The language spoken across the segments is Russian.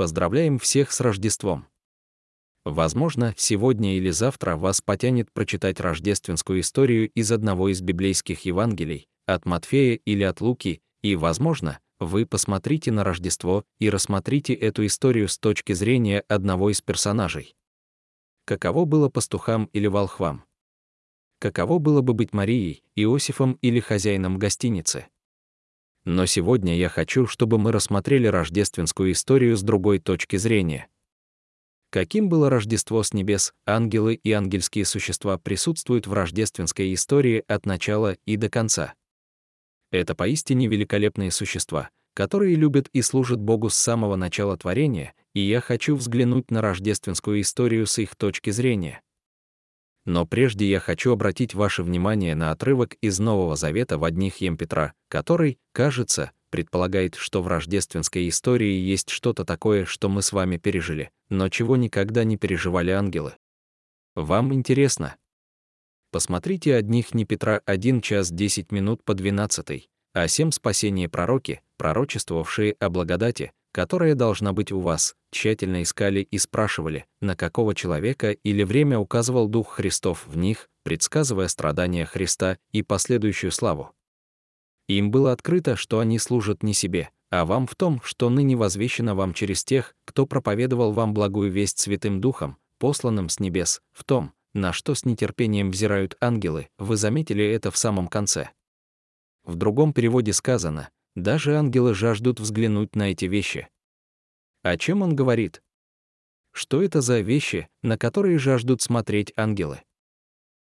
Поздравляем всех с Рождеством! Возможно, сегодня или завтра вас потянет прочитать рождественскую историю из одного из библейских Евангелий, от Матфея или от Луки, и, возможно, вы посмотрите на Рождество и рассмотрите эту историю с точки зрения одного из персонажей. Каково было пастухам или волхвам? Каково было бы быть Марией, Иосифом или хозяином гостиницы? Но сегодня я хочу, чтобы мы рассмотрели рождественскую историю с другой точки зрения. Каким было Рождество с небес, ангелы и ангельские существа присутствуют в рождественской истории от начала и до конца. Это поистине великолепные существа, которые любят и служат Богу с самого начала творения, и я хочу взглянуть на рождественскую историю с их точки зрения. Но прежде я хочу обратить ваше внимание на отрывок из Нового Завета в одних Ем Петра, который, кажется, предполагает, что в рождественской истории есть что-то такое, что мы с вами пережили, но чего никогда не переживали ангелы. Вам интересно? Посмотрите одних не Петра 1 час 10 минут по 12, а семь спасение пророки, пророчествовавшие о благодати, которая должна быть у вас, тщательно искали и спрашивали, на какого человека или время указывал Дух Христов в них, предсказывая страдания Христа и последующую славу. Им было открыто, что они служат не себе, а вам в том, что ныне возвещено вам через тех, кто проповедовал вам благую весть Святым Духом, посланным с небес, в том, на что с нетерпением взирают ангелы, вы заметили это в самом конце. В другом переводе сказано, даже ангелы жаждут взглянуть на эти вещи. О чем он говорит? Что это за вещи, на которые жаждут смотреть ангелы?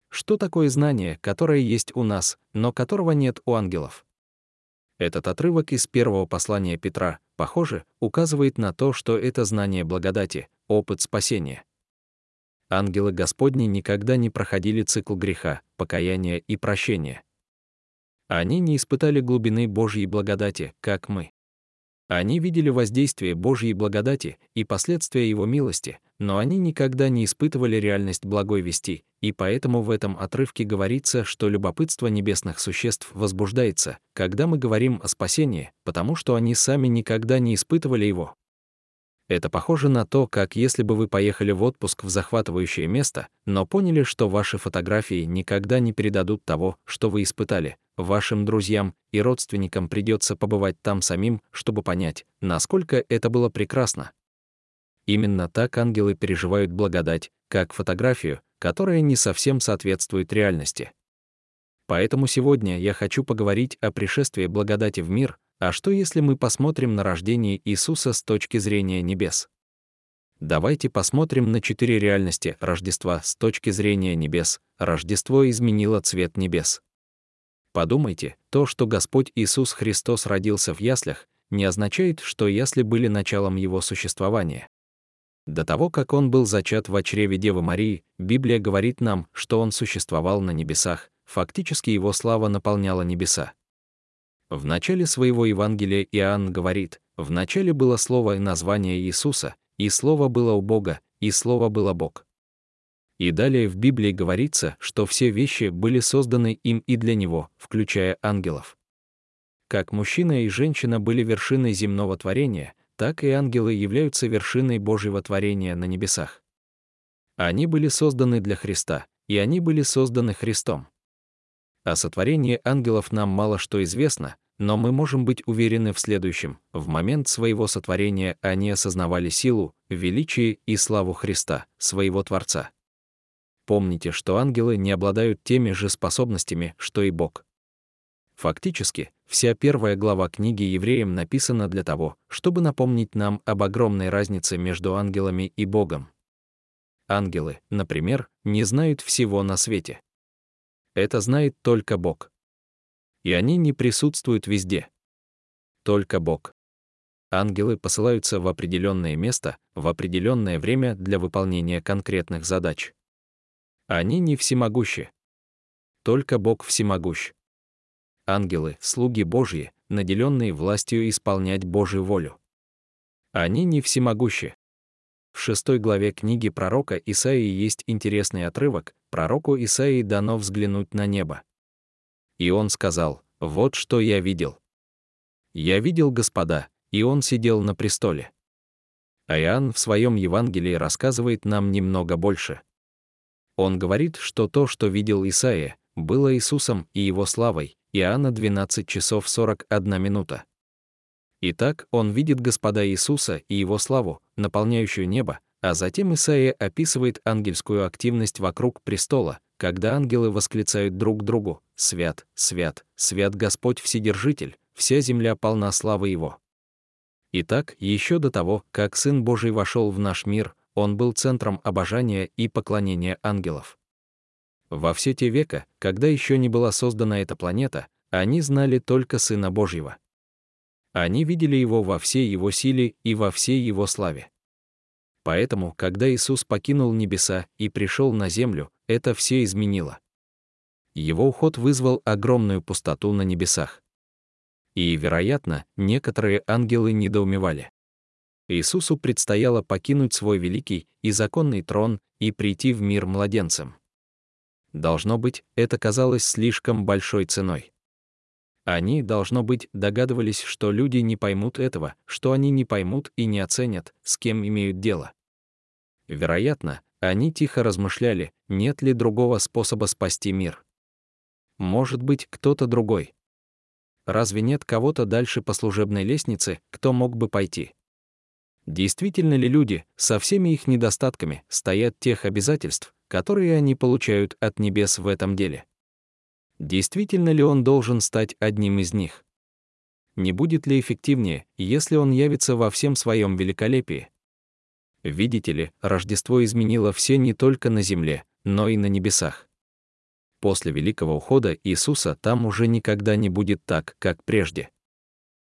Что такое знание, которое есть у нас, но которого нет у ангелов? Этот отрывок из первого послания Петра, похоже, указывает на то, что это знание благодати, опыт спасения. Ангелы Господни никогда не проходили цикл греха, покаяния и прощения. Они не испытали глубины Божьей благодати, как мы. Они видели воздействие Божьей благодати и последствия Его милости, но они никогда не испытывали реальность благой вести, и поэтому в этом отрывке говорится, что любопытство небесных существ возбуждается, когда мы говорим о спасении, потому что они сами никогда не испытывали его. Это похоже на то, как если бы вы поехали в отпуск в захватывающее место, но поняли, что ваши фотографии никогда не передадут того, что вы испытали. Вашим друзьям и родственникам придется побывать там самим, чтобы понять, насколько это было прекрасно. Именно так ангелы переживают благодать, как фотографию, которая не совсем соответствует реальности. Поэтому сегодня я хочу поговорить о пришествии благодати в мир, а что если мы посмотрим на рождение Иисуса с точки зрения небес? Давайте посмотрим на четыре реальности Рождества с точки зрения небес. Рождество изменило цвет небес. Подумайте, то, что Господь Иисус Христос родился в яслях, не означает, что ясли были началом его существования. До того, как он был зачат в чреве Девы Марии, Библия говорит нам, что он существовал на небесах, фактически его слава наполняла небеса. В начале своего Евангелия Иоанн говорит, «В начале было Слово и название Иисуса, и Слово было у Бога, и Слово было Бог». И далее в Библии говорится, что все вещи были созданы им и для Него, включая ангелов. Как мужчина и женщина были вершиной земного творения, так и ангелы являются вершиной Божьего творения на небесах. Они были созданы для Христа, и они были созданы Христом. О сотворении ангелов нам мало что известно, но мы можем быть уверены в следующем. В момент своего сотворения они осознавали силу, величие и славу Христа, своего Творца. Помните, что ангелы не обладают теми же способностями, что и Бог. Фактически, вся первая глава книги Евреям написана для того, чтобы напомнить нам об огромной разнице между ангелами и Богом. Ангелы, например, не знают всего на свете. Это знает только Бог и они не присутствуют везде. Только Бог. Ангелы посылаются в определенное место, в определенное время для выполнения конкретных задач. Они не всемогущи. Только Бог всемогущ. Ангелы — слуги Божьи, наделенные властью исполнять Божью волю. Они не всемогущи. В шестой главе книги пророка Исаии есть интересный отрывок, пророку Исаии дано взглянуть на небо. И он сказал, «Вот что я видел. Я видел Господа, и он сидел на престоле. А Иоанн в своем Евангелии рассказывает нам немного больше. Он говорит, что то, что видел Исаия, было Иисусом и его славой, Иоанна 12 часов 41 минута. Итак, он видит Господа Иисуса и его славу, наполняющую небо, а затем Исаия описывает ангельскую активность вокруг престола, когда ангелы восклицают друг другу «Свят, свят, свят Господь Вседержитель, вся земля полна славы Его». Итак, еще до того, как Сын Божий вошел в наш мир, Он был центром обожания и поклонения ангелов. Во все те века, когда еще не была создана эта планета, они знали только Сына Божьего. Они видели Его во всей Его силе и во всей Его славе. Поэтому, когда Иисус покинул небеса и пришел на землю, это все изменило. Его уход вызвал огромную пустоту на небесах. И, вероятно, некоторые ангелы недоумевали. Иисусу предстояло покинуть свой великий и законный трон и прийти в мир младенцем. Должно быть, это казалось слишком большой ценой. Они, должно быть, догадывались, что люди не поймут этого, что они не поймут и не оценят, с кем имеют дело. Вероятно, они тихо размышляли, нет ли другого способа спасти мир. Может быть, кто-то другой. Разве нет кого-то дальше по служебной лестнице, кто мог бы пойти? Действительно ли люди, со всеми их недостатками, стоят тех обязательств, которые они получают от небес в этом деле? Действительно ли он должен стать одним из них? Не будет ли эффективнее, если он явится во всем своем великолепии? Видите ли, Рождество изменило все не только на земле, но и на небесах. После великого ухода Иисуса там уже никогда не будет так, как прежде.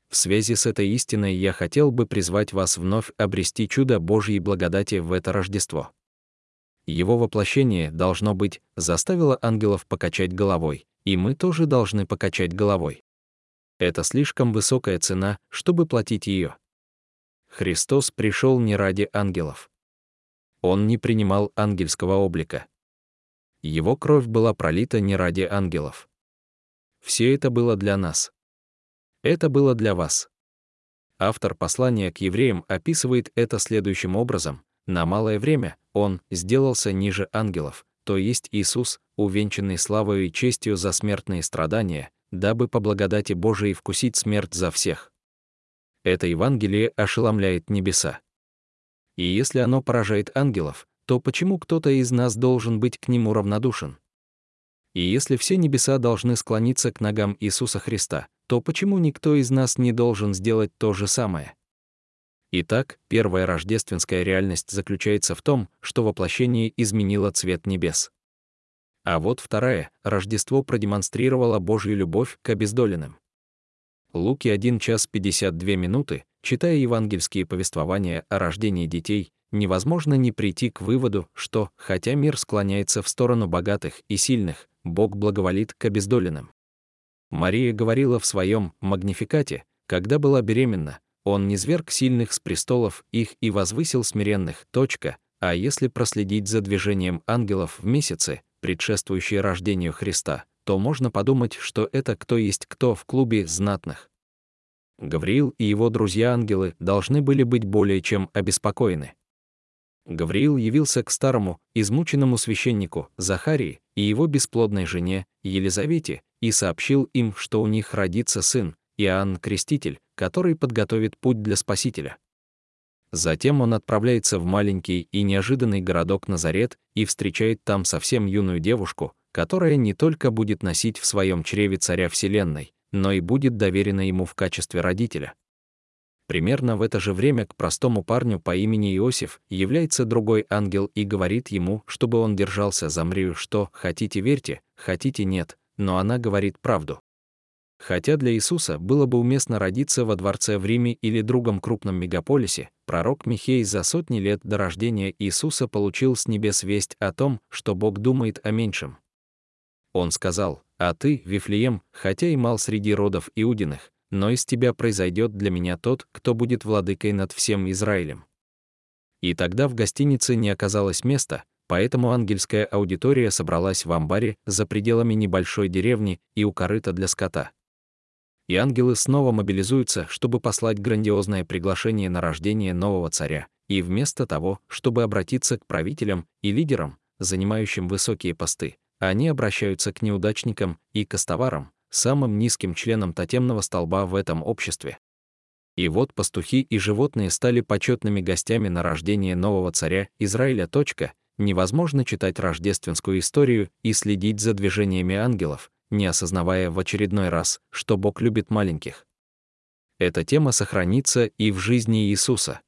В связи с этой истиной я хотел бы призвать вас вновь обрести чудо Божьей благодати в это Рождество. Его воплощение, должно быть, заставило ангелов покачать головой, и мы тоже должны покачать головой. Это слишком высокая цена, чтобы платить ее. Христос пришел не ради ангелов. Он не принимал ангельского облика. Его кровь была пролита не ради ангелов. Все это было для нас. Это было для вас. Автор послания к евреям описывает это следующим образом. На малое время он сделался ниже ангелов, то есть Иисус, увенчанный славою и честью за смертные страдания, дабы по благодати Божией вкусить смерть за всех. Это Евангелие ошеломляет небеса. И если оно поражает ангелов, то почему кто-то из нас должен быть к нему равнодушен? И если все небеса должны склониться к ногам Иисуса Христа, то почему никто из нас не должен сделать то же самое? Итак, первая рождественская реальность заключается в том, что воплощение изменило цвет небес. А вот вторая, Рождество продемонстрировало Божью любовь к обездоленным. Луки 1 час 52 минуты, читая евангельские повествования о рождении детей, невозможно не прийти к выводу, что, хотя мир склоняется в сторону богатых и сильных, Бог благоволит к обездоленным. Мария говорила в своем «Магнификате», когда была беременна, он не зверг сильных с престолов их и возвысил смиренных, точка, а если проследить за движением ангелов в месяце, предшествующие рождению Христа, то можно подумать, что это кто есть кто в клубе знатных. Гавриил и его друзья-ангелы должны были быть более чем обеспокоены. Гавриил явился к старому, измученному священнику Захарии и его бесплодной жене Елизавете и сообщил им, что у них родится сын, Иоанн Креститель, который подготовит путь для Спасителя. Затем он отправляется в маленький и неожиданный городок Назарет и встречает там совсем юную девушку, которая не только будет носить в своем чреве царя Вселенной, но и будет доверена ему в качестве родителя. Примерно в это же время к простому парню по имени Иосиф является другой ангел и говорит ему, чтобы он держался за Мрию, что «хотите верьте, хотите нет», но она говорит правду. Хотя для Иисуса было бы уместно родиться во дворце в Риме или другом крупном мегаполисе, пророк Михей за сотни лет до рождения Иисуса получил с небес весть о том, что Бог думает о меньшем. Он сказал, «А ты, Вифлеем, хотя и мал среди родов Иудиных, но из тебя произойдет для меня тот, кто будет владыкой над всем Израилем». И тогда в гостинице не оказалось места, поэтому ангельская аудитория собралась в амбаре за пределами небольшой деревни и у корыта для скота и ангелы снова мобилизуются, чтобы послать грандиозное приглашение на рождение нового царя, и вместо того, чтобы обратиться к правителям и лидерам, занимающим высокие посты, они обращаются к неудачникам и костоварам, самым низким членам тотемного столба в этом обществе. И вот пастухи и животные стали почетными гостями на рождение нового царя Израиля. Невозможно читать рождественскую историю и следить за движениями ангелов, не осознавая в очередной раз, что Бог любит маленьких. Эта тема сохранится и в жизни Иисуса.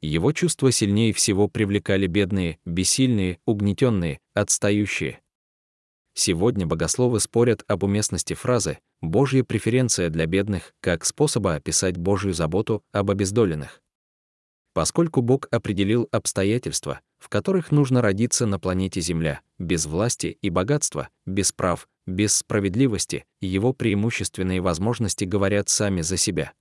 Его чувства сильнее всего привлекали бедные, бессильные, угнетенные, отстающие. Сегодня богословы спорят об уместности фразы «Божья преференция для бедных» как способа описать Божью заботу об обездоленных. Поскольку Бог определил обстоятельства, в которых нужно родиться на планете Земля, без власти и богатства, без прав, без справедливости, его преимущественные возможности говорят сами за себя.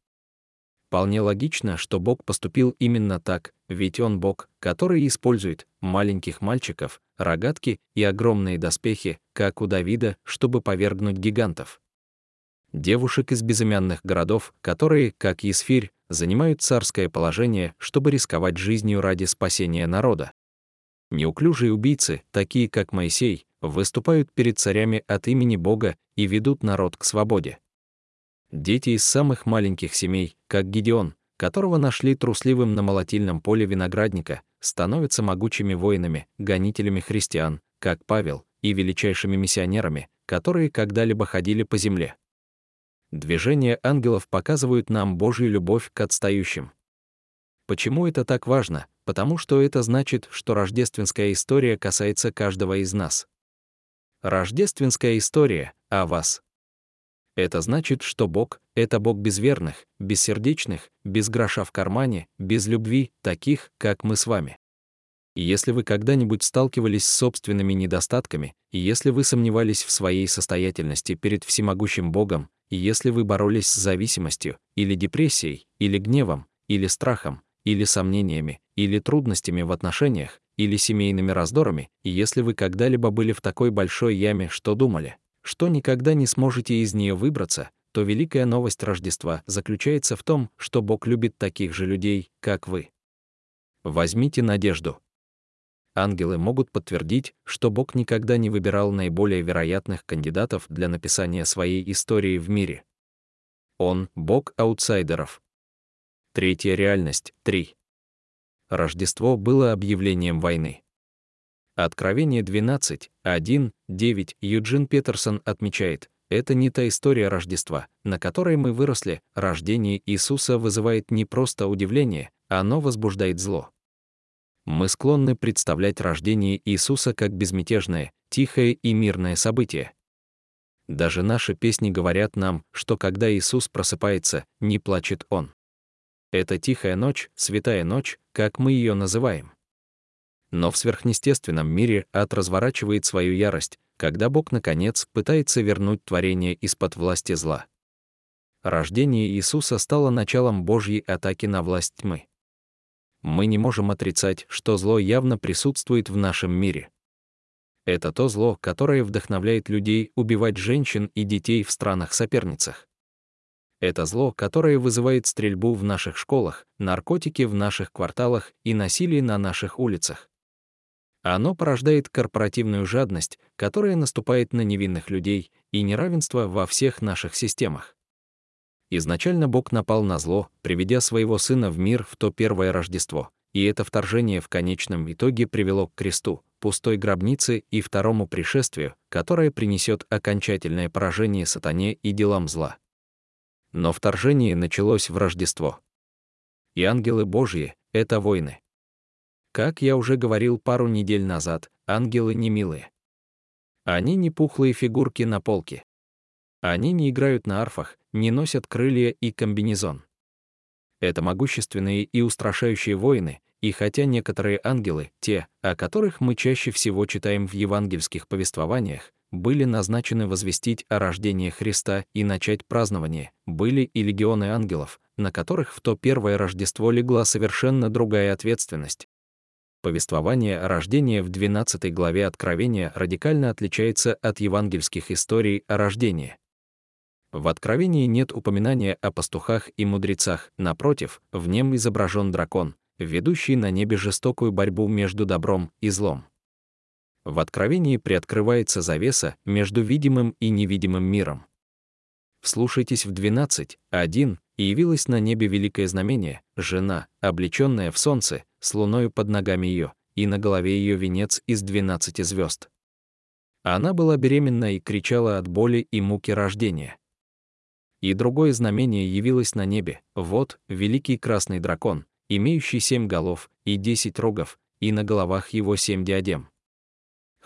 Вполне логично, что Бог поступил именно так, ведь Он Бог, который использует маленьких мальчиков, рогатки и огромные доспехи, как у Давида, чтобы повергнуть гигантов. Девушек из безымянных городов, которые, как Есфирь, занимают царское положение, чтобы рисковать жизнью ради спасения народа. Неуклюжие убийцы, такие как Моисей, выступают перед царями от имени Бога и ведут народ к свободе. Дети из самых маленьких семей, как Гедеон, которого нашли трусливым на молотильном поле виноградника, становятся могучими воинами, гонителями христиан, как Павел, и величайшими миссионерами, которые когда-либо ходили по земле. Движения ангелов показывают нам Божью любовь к отстающим. Почему это так важно? Потому что это значит, что рождественская история касается каждого из нас. Рождественская история о вас. Это значит, что Бог — это Бог безверных, бессердечных, без гроша в кармане, без любви, таких, как мы с вами. И если вы когда-нибудь сталкивались с собственными недостатками, и если вы сомневались в своей состоятельности перед всемогущим Богом, и если вы боролись с зависимостью, или депрессией, или гневом, или страхом, или сомнениями, или трудностями в отношениях, или семейными раздорами, и если вы когда-либо были в такой большой яме, что думали, что никогда не сможете из нее выбраться, то великая новость Рождества заключается в том, что Бог любит таких же людей, как вы. Возьмите надежду. Ангелы могут подтвердить, что Бог никогда не выбирал наиболее вероятных кандидатов для написания своей истории в мире. Он — Бог аутсайдеров. Третья реальность. 3. Рождество было объявлением войны. Откровение 12, 1, 9 Юджин Петерсон отмечает, это не та история Рождества, на которой мы выросли, рождение Иисуса вызывает не просто удивление, оно возбуждает зло. Мы склонны представлять рождение Иисуса как безмятежное, тихое и мирное событие. Даже наши песни говорят нам, что когда Иисус просыпается, не плачет Он. Это тихая ночь, святая ночь, как мы ее называем. Но в сверхъестественном мире ад разворачивает свою ярость, когда Бог, наконец, пытается вернуть творение из-под власти зла. Рождение Иисуса стало началом Божьей атаки на власть тьмы. Мы не можем отрицать, что зло явно присутствует в нашем мире. Это то зло, которое вдохновляет людей убивать женщин и детей в странах-соперницах. Это зло, которое вызывает стрельбу в наших школах, наркотики в наших кварталах и насилие на наших улицах. Оно порождает корпоративную жадность, которая наступает на невинных людей, и неравенство во всех наших системах. Изначально Бог напал на зло, приведя своего Сына в мир в то первое Рождество, и это вторжение в конечном итоге привело к кресту, пустой гробнице и второму пришествию, которое принесет окончательное поражение сатане и делам зла. Но вторжение началось в Рождество. И ангелы Божьи — это войны. Как я уже говорил пару недель назад, ангелы не милые. Они не пухлые фигурки на полке. Они не играют на арфах, не носят крылья и комбинезон. Это могущественные и устрашающие воины, и хотя некоторые ангелы, те, о которых мы чаще всего читаем в евангельских повествованиях, были назначены возвестить о рождении Христа и начать празднование, были и легионы ангелов, на которых в то первое Рождество легла совершенно другая ответственность. Повествование о рождении в 12 главе Откровения радикально отличается от евангельских историй о рождении. В Откровении нет упоминания о пастухах и мудрецах, напротив, в нем изображен дракон, ведущий на небе жестокую борьбу между добром и злом. В Откровении приоткрывается завеса между видимым и невидимым миром. Вслушайтесь в 12.1, и явилось на небе великое знамение, жена, облеченная в солнце, с луною под ногами ее, и на голове ее венец из двенадцати звезд. Она была беременна и кричала от боли и муки рождения. И другое знамение явилось на небе, вот, великий красный дракон, имеющий семь голов и десять рогов, и на головах его семь диадем.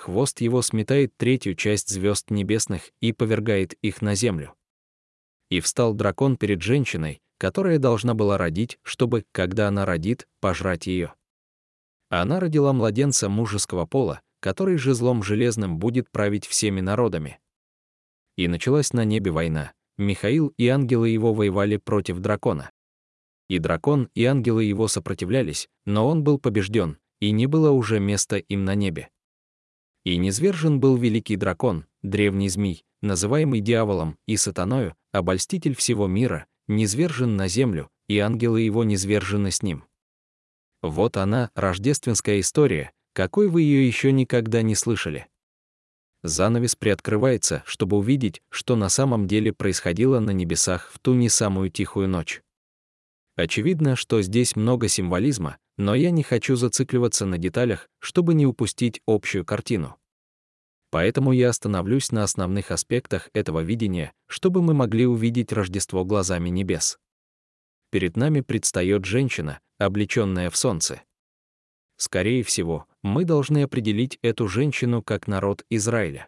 Хвост его сметает третью часть звезд небесных и повергает их на землю. И встал дракон перед женщиной, которая должна была родить, чтобы, когда она родит, пожрать ее. Она родила младенца мужеского пола, который же злом железным будет править всеми народами. И началась на небе война. Михаил и ангелы его воевали против дракона. И дракон, и ангелы его сопротивлялись, но он был побежден, и не было уже места им на небе. И низвержен был великий дракон, древний змей, называемый дьяволом и сатаною, обольститель всего мира, низвержен на землю, и ангелы его низвержены с ним. Вот она, рождественская история, какой вы ее еще никогда не слышали. Занавес приоткрывается, чтобы увидеть, что на самом деле происходило на небесах в ту не самую тихую ночь. Очевидно, что здесь много символизма, но я не хочу зацикливаться на деталях, чтобы не упустить общую картину. Поэтому я остановлюсь на основных аспектах этого видения, чтобы мы могли увидеть Рождество глазами небес. Перед нами предстает женщина, облеченная в солнце. Скорее всего, мы должны определить эту женщину как народ Израиля.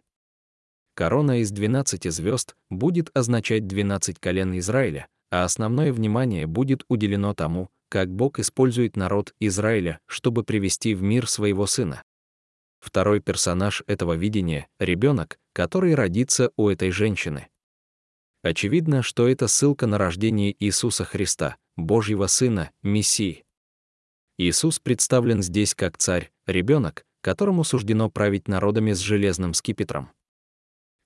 Корона из 12 звезд будет означать 12 колен Израиля, а основное внимание будет уделено тому, как Бог использует народ Израиля, чтобы привести в мир своего сына. Второй персонаж этого видения — ребенок, который родится у этой женщины. Очевидно, что это ссылка на рождение Иисуса Христа, Божьего Сына, Мессии. Иисус представлен здесь как царь, ребенок, которому суждено править народами с железным скипетром.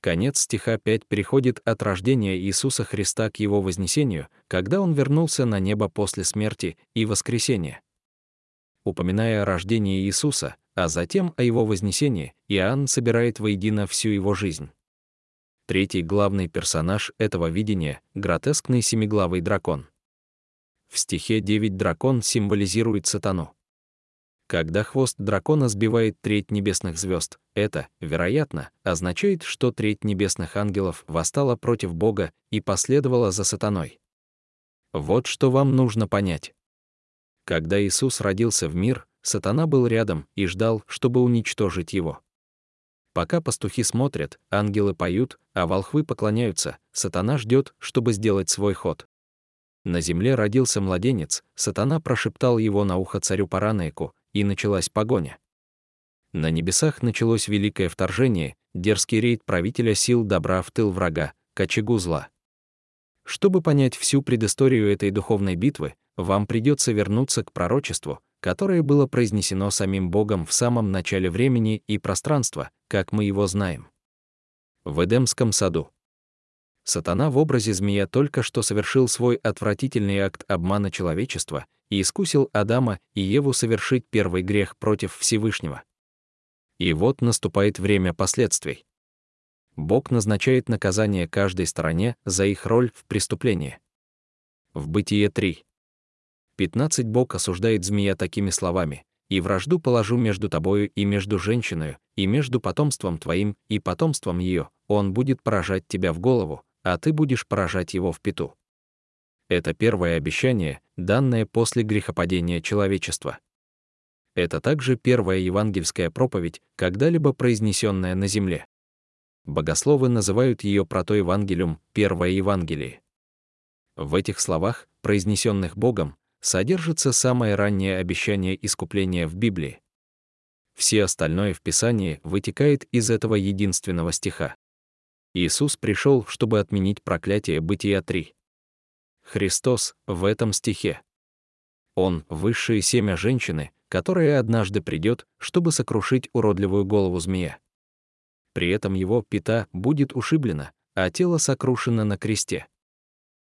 Конец стиха 5 переходит от рождения Иисуса Христа к его вознесению, когда он вернулся на небо после смерти и воскресения. Упоминая о рождении Иисуса, а затем о его вознесении, Иоанн собирает воедино всю его жизнь. Третий главный персонаж этого видения — гротескный семиглавый дракон. В стихе 9 дракон символизирует сатану. Когда хвост дракона сбивает треть небесных звезд, это, вероятно, означает, что треть небесных ангелов восстала против Бога и последовала за сатаной. Вот что вам нужно понять. Когда Иисус родился в мир, сатана был рядом и ждал, чтобы уничтожить его. Пока пастухи смотрят, ангелы поют, а волхвы поклоняются, сатана ждет, чтобы сделать свой ход. На земле родился младенец, сатана прошептал его на ухо царю Паранейку, и началась погоня. На небесах началось великое вторжение, дерзкий рейд правителя сил добра в тыл врага, к очагу зла. Чтобы понять всю предысторию этой духовной битвы, вам придется вернуться к пророчеству, которое было произнесено самим Богом в самом начале времени и пространства, как мы его знаем. В Эдемском саду. Сатана в образе змея только что совершил свой отвратительный акт обмана человечества и искусил Адама и Еву совершить первый грех против Всевышнего. И вот наступает время последствий. Бог назначает наказание каждой стороне за их роль в преступлении. В Бытие 3. 15 Бог осуждает змея такими словами «И вражду положу между тобою и между женщиной, и между потомством твоим и потомством ее, он будет поражать тебя в голову, а ты будешь поражать его в пету». Это первое обещание, данное после грехопадения человечества. Это также первая евангельская проповедь, когда-либо произнесенная на земле. Богословы называют ее протоевангелиум, первое Евангелие. В этих словах, произнесенных Богом, содержится самое раннее обещание искупления в Библии. Все остальное в Писании вытекает из этого единственного стиха. Иисус пришел, чтобы отменить проклятие Бытия 3. Христос в этом стихе. Он — высшее семя женщины, которая однажды придет, чтобы сокрушить уродливую голову змея. При этом его пита будет ушиблена, а тело сокрушено на кресте.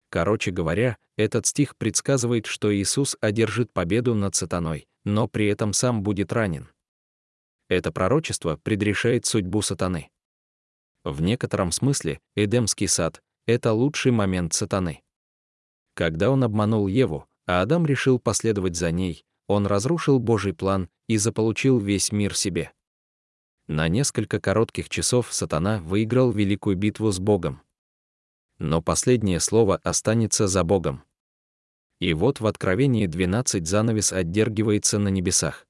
Короче говоря, этот стих предсказывает, что Иисус одержит победу над сатаной, но при этом сам будет ранен. Это пророчество предрешает судьбу сатаны. В некотором смысле Эдемский сад — это лучший момент сатаны. Когда он обманул Еву, а Адам решил последовать за ней, он разрушил Божий план и заполучил весь мир себе. На несколько коротких часов сатана выиграл великую битву с Богом. Но последнее слово останется за Богом. И вот в Откровении 12 занавес отдергивается на небесах.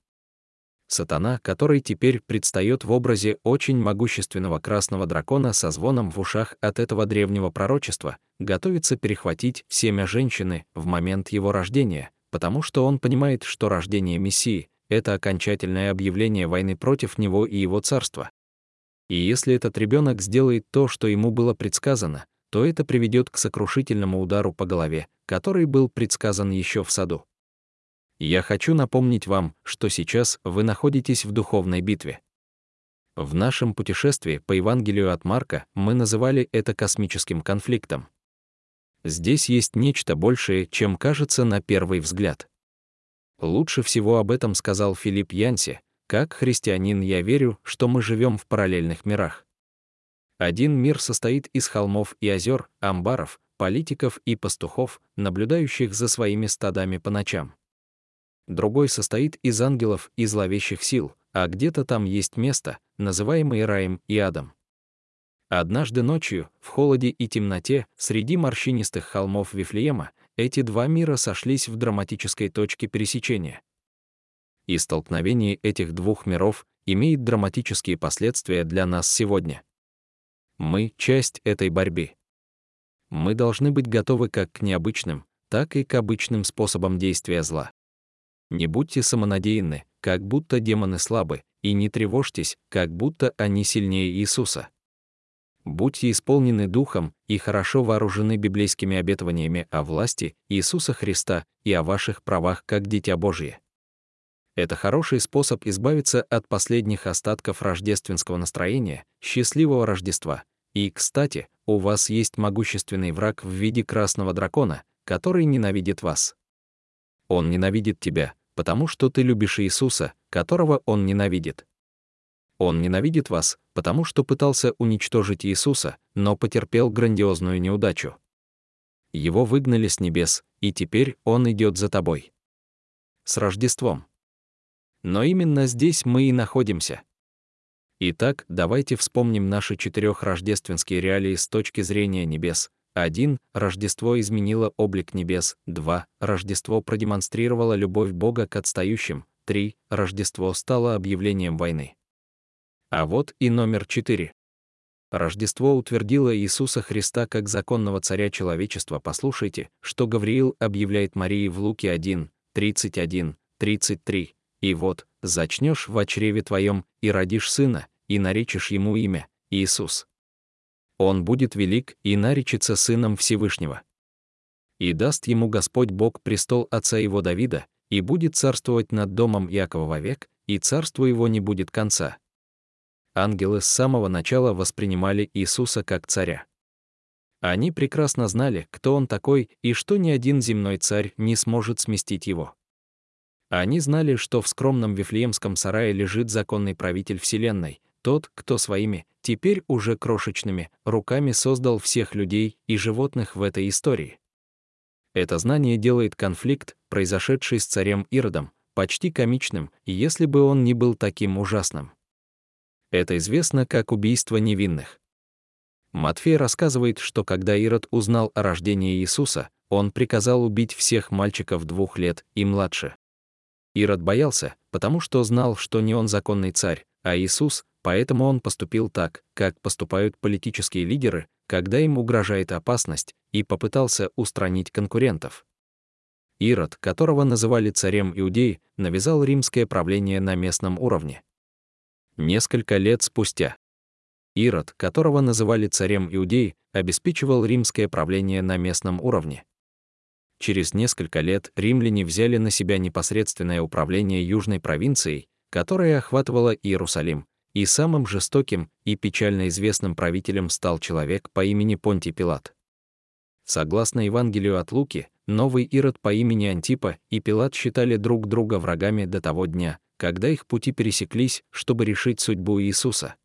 Сатана, который теперь предстает в образе очень могущественного красного дракона со звоном в ушах от этого древнего пророчества, готовится перехватить семя женщины в момент его рождения, потому что он понимает, что рождение Мессии — это окончательное объявление войны против него и его царства. И если этот ребенок сделает то, что ему было предсказано, то это приведет к сокрушительному удару по голове, который был предсказан еще в саду. Я хочу напомнить вам, что сейчас вы находитесь в духовной битве. В нашем путешествии по Евангелию от Марка мы называли это космическим конфликтом. Здесь есть нечто большее, чем кажется на первый взгляд. Лучше всего об этом сказал Филипп Янси. Как христианин я верю, что мы живем в параллельных мирах. Один мир состоит из холмов и озер, амбаров, политиков и пастухов, наблюдающих за своими стадами по ночам другой состоит из ангелов и зловещих сил, а где-то там есть место, называемое раем и адом. Однажды ночью, в холоде и темноте, среди морщинистых холмов Вифлеема, эти два мира сошлись в драматической точке пересечения. И столкновение этих двух миров имеет драматические последствия для нас сегодня. Мы — часть этой борьбы. Мы должны быть готовы как к необычным, так и к обычным способам действия зла. Не будьте самонадеянны, как будто демоны слабы, и не тревожьтесь, как будто они сильнее Иисуса. Будьте исполнены Духом и хорошо вооружены библейскими обетованиями о власти Иисуса Христа и о ваших правах как дитя Божье. Это хороший способ избавиться от последних остатков рождественского настроения, счастливого Рождества. И, кстати, у вас есть могущественный враг в виде красного дракона, который ненавидит вас. Он ненавидит тебя, потому что ты любишь Иисуса, которого Он ненавидит. Он ненавидит вас, потому что пытался уничтожить Иисуса, но потерпел грандиозную неудачу. Его выгнали с небес, и теперь Он идет за тобой. С Рождеством. Но именно здесь мы и находимся. Итак, давайте вспомним наши четырех рождественские реалии с точки зрения небес, 1. Рождество изменило облик небес. 2. Рождество продемонстрировало любовь Бога к отстающим. 3. Рождество стало объявлением войны. А вот и номер 4. Рождество утвердило Иисуса Христа как законного царя человечества. Послушайте, что Гавриил объявляет Марии в Луке 1, 31, 33. «И вот, зачнешь в чреве твоем, и родишь сына, и наречешь ему имя, Иисус, он будет велик и наречется сыном Всевышнего. И даст ему Господь Бог престол отца его Давида, и будет царствовать над домом Якова вовек, и царству его не будет конца. Ангелы с самого начала воспринимали Иисуса как царя. Они прекрасно знали, кто он такой и что ни один земной царь не сможет сместить его. Они знали, что в скромном Вифлеемском сарае лежит законный правитель Вселенной, тот, кто своими, теперь уже крошечными, руками создал всех людей и животных в этой истории. Это знание делает конфликт, произошедший с царем Иродом, почти комичным, если бы он не был таким ужасным. Это известно как убийство невинных. Матфей рассказывает, что когда Ирод узнал о рождении Иисуса, он приказал убить всех мальчиков двух лет и младше. Ирод боялся, потому что знал, что не он законный царь, а Иисус, Поэтому он поступил так, как поступают политические лидеры, когда им угрожает опасность, и попытался устранить конкурентов. Ирод, которого называли царем Иудеи, навязал римское правление на местном уровне. Несколько лет спустя Ирод, которого называли царем Иудеи, обеспечивал римское правление на местном уровне. Через несколько лет римляне взяли на себя непосредственное управление южной провинцией, которая охватывала Иерусалим, и самым жестоким и печально известным правителем стал человек по имени Понтий Пилат. Согласно Евангелию от Луки, новый Ирод по имени Антипа и Пилат считали друг друга врагами до того дня, когда их пути пересеклись, чтобы решить судьбу Иисуса.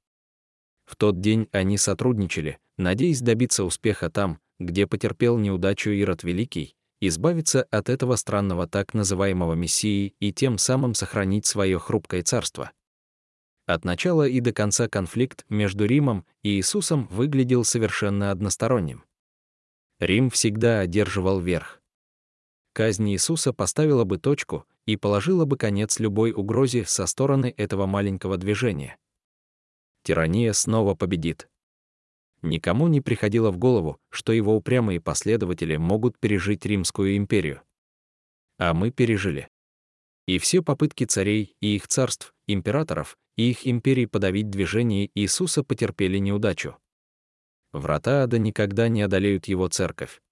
В тот день они сотрудничали, надеясь добиться успеха там, где потерпел неудачу Ирод Великий, избавиться от этого странного так называемого Мессии и тем самым сохранить свое хрупкое царство. От начала и до конца конфликт между Римом и Иисусом выглядел совершенно односторонним. Рим всегда одерживал верх. Казнь Иисуса поставила бы точку и положила бы конец любой угрозе со стороны этого маленького движения. Тирания снова победит. Никому не приходило в голову, что его упрямые последователи могут пережить Римскую империю. А мы пережили. И все попытки царей и их царств, императоров и их империй подавить движение Иисуса потерпели неудачу. Врата ада никогда не одолеют его церковь.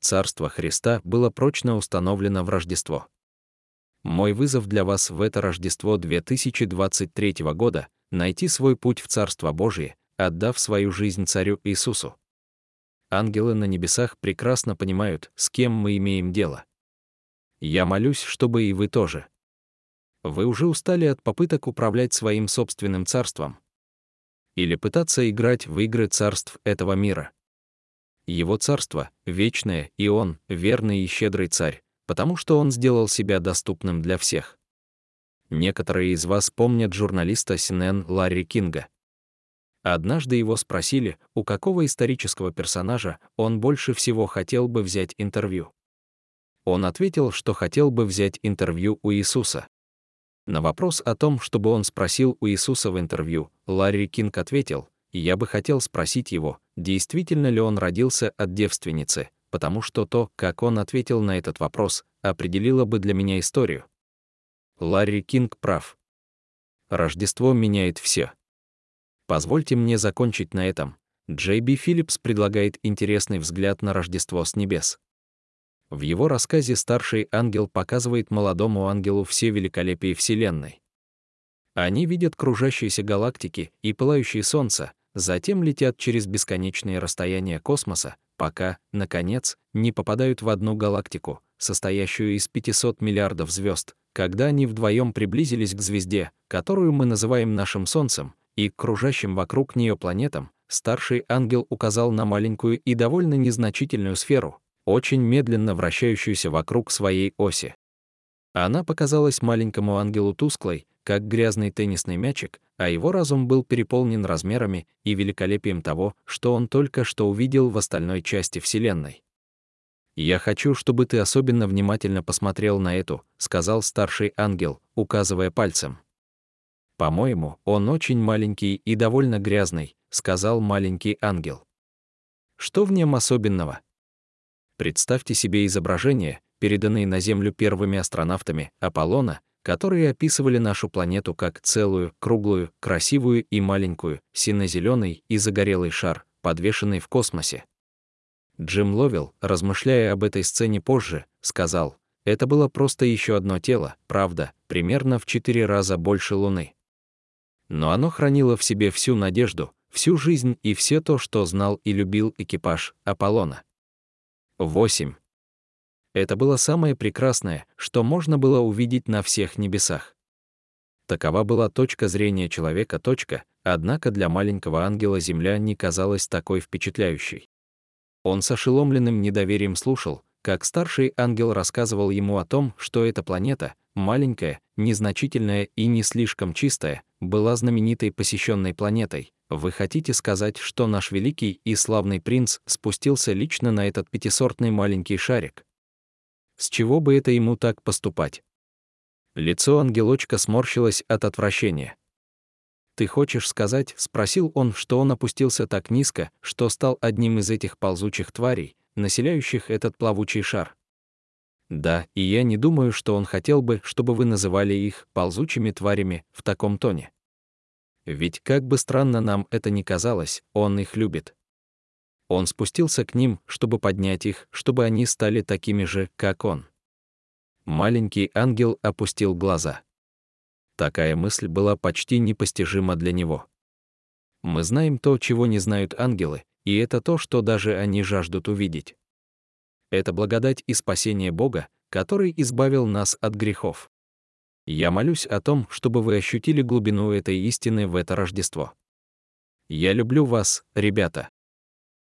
Царство Христа было прочно установлено в Рождество. Мой вызов для вас в это Рождество 2023 года — найти свой путь в Царство Божие, отдав свою жизнь Царю Иисусу. Ангелы на небесах прекрасно понимают, с кем мы имеем дело. Я молюсь, чтобы и вы тоже. Вы уже устали от попыток управлять своим собственным царством, или пытаться играть в игры царств этого мира. Его царство — вечное, и он — верный и щедрый царь, потому что он сделал себя доступным для всех. Некоторые из вас помнят журналиста CNN Ларри Кинга. Однажды его спросили, у какого исторического персонажа он больше всего хотел бы взять интервью. Он ответил, что хотел бы взять интервью у Иисуса. На вопрос о том, чтобы он спросил у Иисуса в интервью, Ларри Кинг ответил, «Я бы хотел спросить его, действительно ли он родился от девственницы, потому что то, как он ответил на этот вопрос, определило бы для меня историю». Ларри Кинг прав. Рождество меняет все. Позвольте мне закончить на этом. Джей Би Филлипс предлагает интересный взгляд на Рождество с небес. В его рассказе старший ангел показывает молодому ангелу все великолепие Вселенной. Они видят кружащиеся галактики и пылающие солнца, затем летят через бесконечные расстояния космоса, пока, наконец, не попадают в одну галактику, состоящую из 500 миллиардов звезд, когда они вдвоем приблизились к звезде, которую мы называем нашим Солнцем, и к кружащим вокруг нее планетам, старший ангел указал на маленькую и довольно незначительную сферу, очень медленно вращающуюся вокруг своей оси. Она показалась маленькому ангелу тусклой, как грязный теннисный мячик, а его разум был переполнен размерами и великолепием того, что он только что увидел в остальной части Вселенной. «Я хочу, чтобы ты особенно внимательно посмотрел на эту», — сказал старший ангел, указывая пальцем. «По-моему, он очень маленький и довольно грязный», — сказал маленький ангел. «Что в нем особенного?» Представьте себе изображения, переданные на Землю первыми астронавтами Аполлона, которые описывали нашу планету как целую, круглую, красивую и маленькую, сино-зеленый и загорелый шар, подвешенный в космосе. Джим Ловел, размышляя об этой сцене позже, сказал, это было просто еще одно тело, правда, примерно в четыре раза больше Луны. Но оно хранило в себе всю надежду, всю жизнь и все то, что знал и любил экипаж Аполлона. 8. Это было самое прекрасное, что можно было увидеть на всех небесах. Такова была точка зрения человека, точка, однако для маленького ангела Земля не казалась такой впечатляющей. Он с ошеломленным недоверием слушал, как старший ангел рассказывал ему о том, что эта планета, маленькая, незначительная и не слишком чистая, была знаменитой посещенной планетой, вы хотите сказать, что наш великий и славный принц спустился лично на этот пятисортный маленький шарик? С чего бы это ему так поступать? Лицо ангелочка сморщилось от отвращения. «Ты хочешь сказать?» — спросил он, что он опустился так низко, что стал одним из этих ползучих тварей, населяющих этот плавучий шар. Да, и я не думаю, что он хотел бы, чтобы вы называли их ползучими тварями в таком тоне. Ведь как бы странно нам это ни казалось, он их любит. Он спустился к ним, чтобы поднять их, чтобы они стали такими же, как он. Маленький ангел опустил глаза. Такая мысль была почти непостижима для него. Мы знаем то, чего не знают ангелы, и это то, что даже они жаждут увидеть. Это благодать и спасение Бога, который избавил нас от грехов. Я молюсь о том, чтобы вы ощутили глубину этой истины в это Рождество. Я люблю вас, ребята.